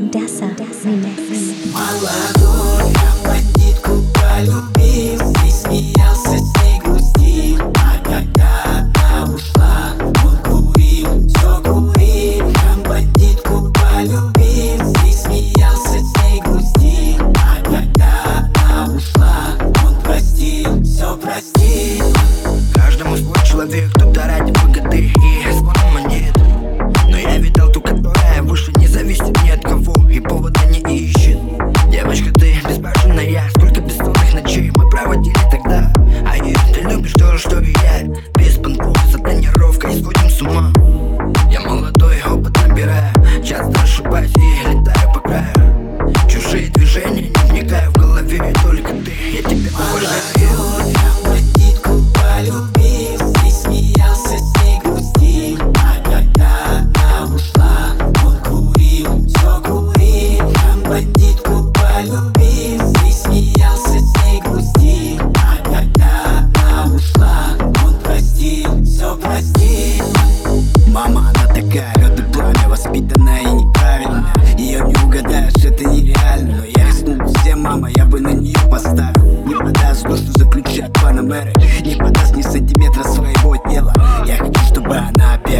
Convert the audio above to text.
Даса Ремикс. Молодой я бандитку полюбил, и смеялся с ней грустил, а когда она ушла, он курил, все курил, я бандитку полюбил, и смеялся с ней грустил, а когда она ушла, он простил, все простил. Каждому свой человек, кто-то ради выгоды и мэры Не подаст ни сантиметра своего тела. Я хочу, чтобы она опять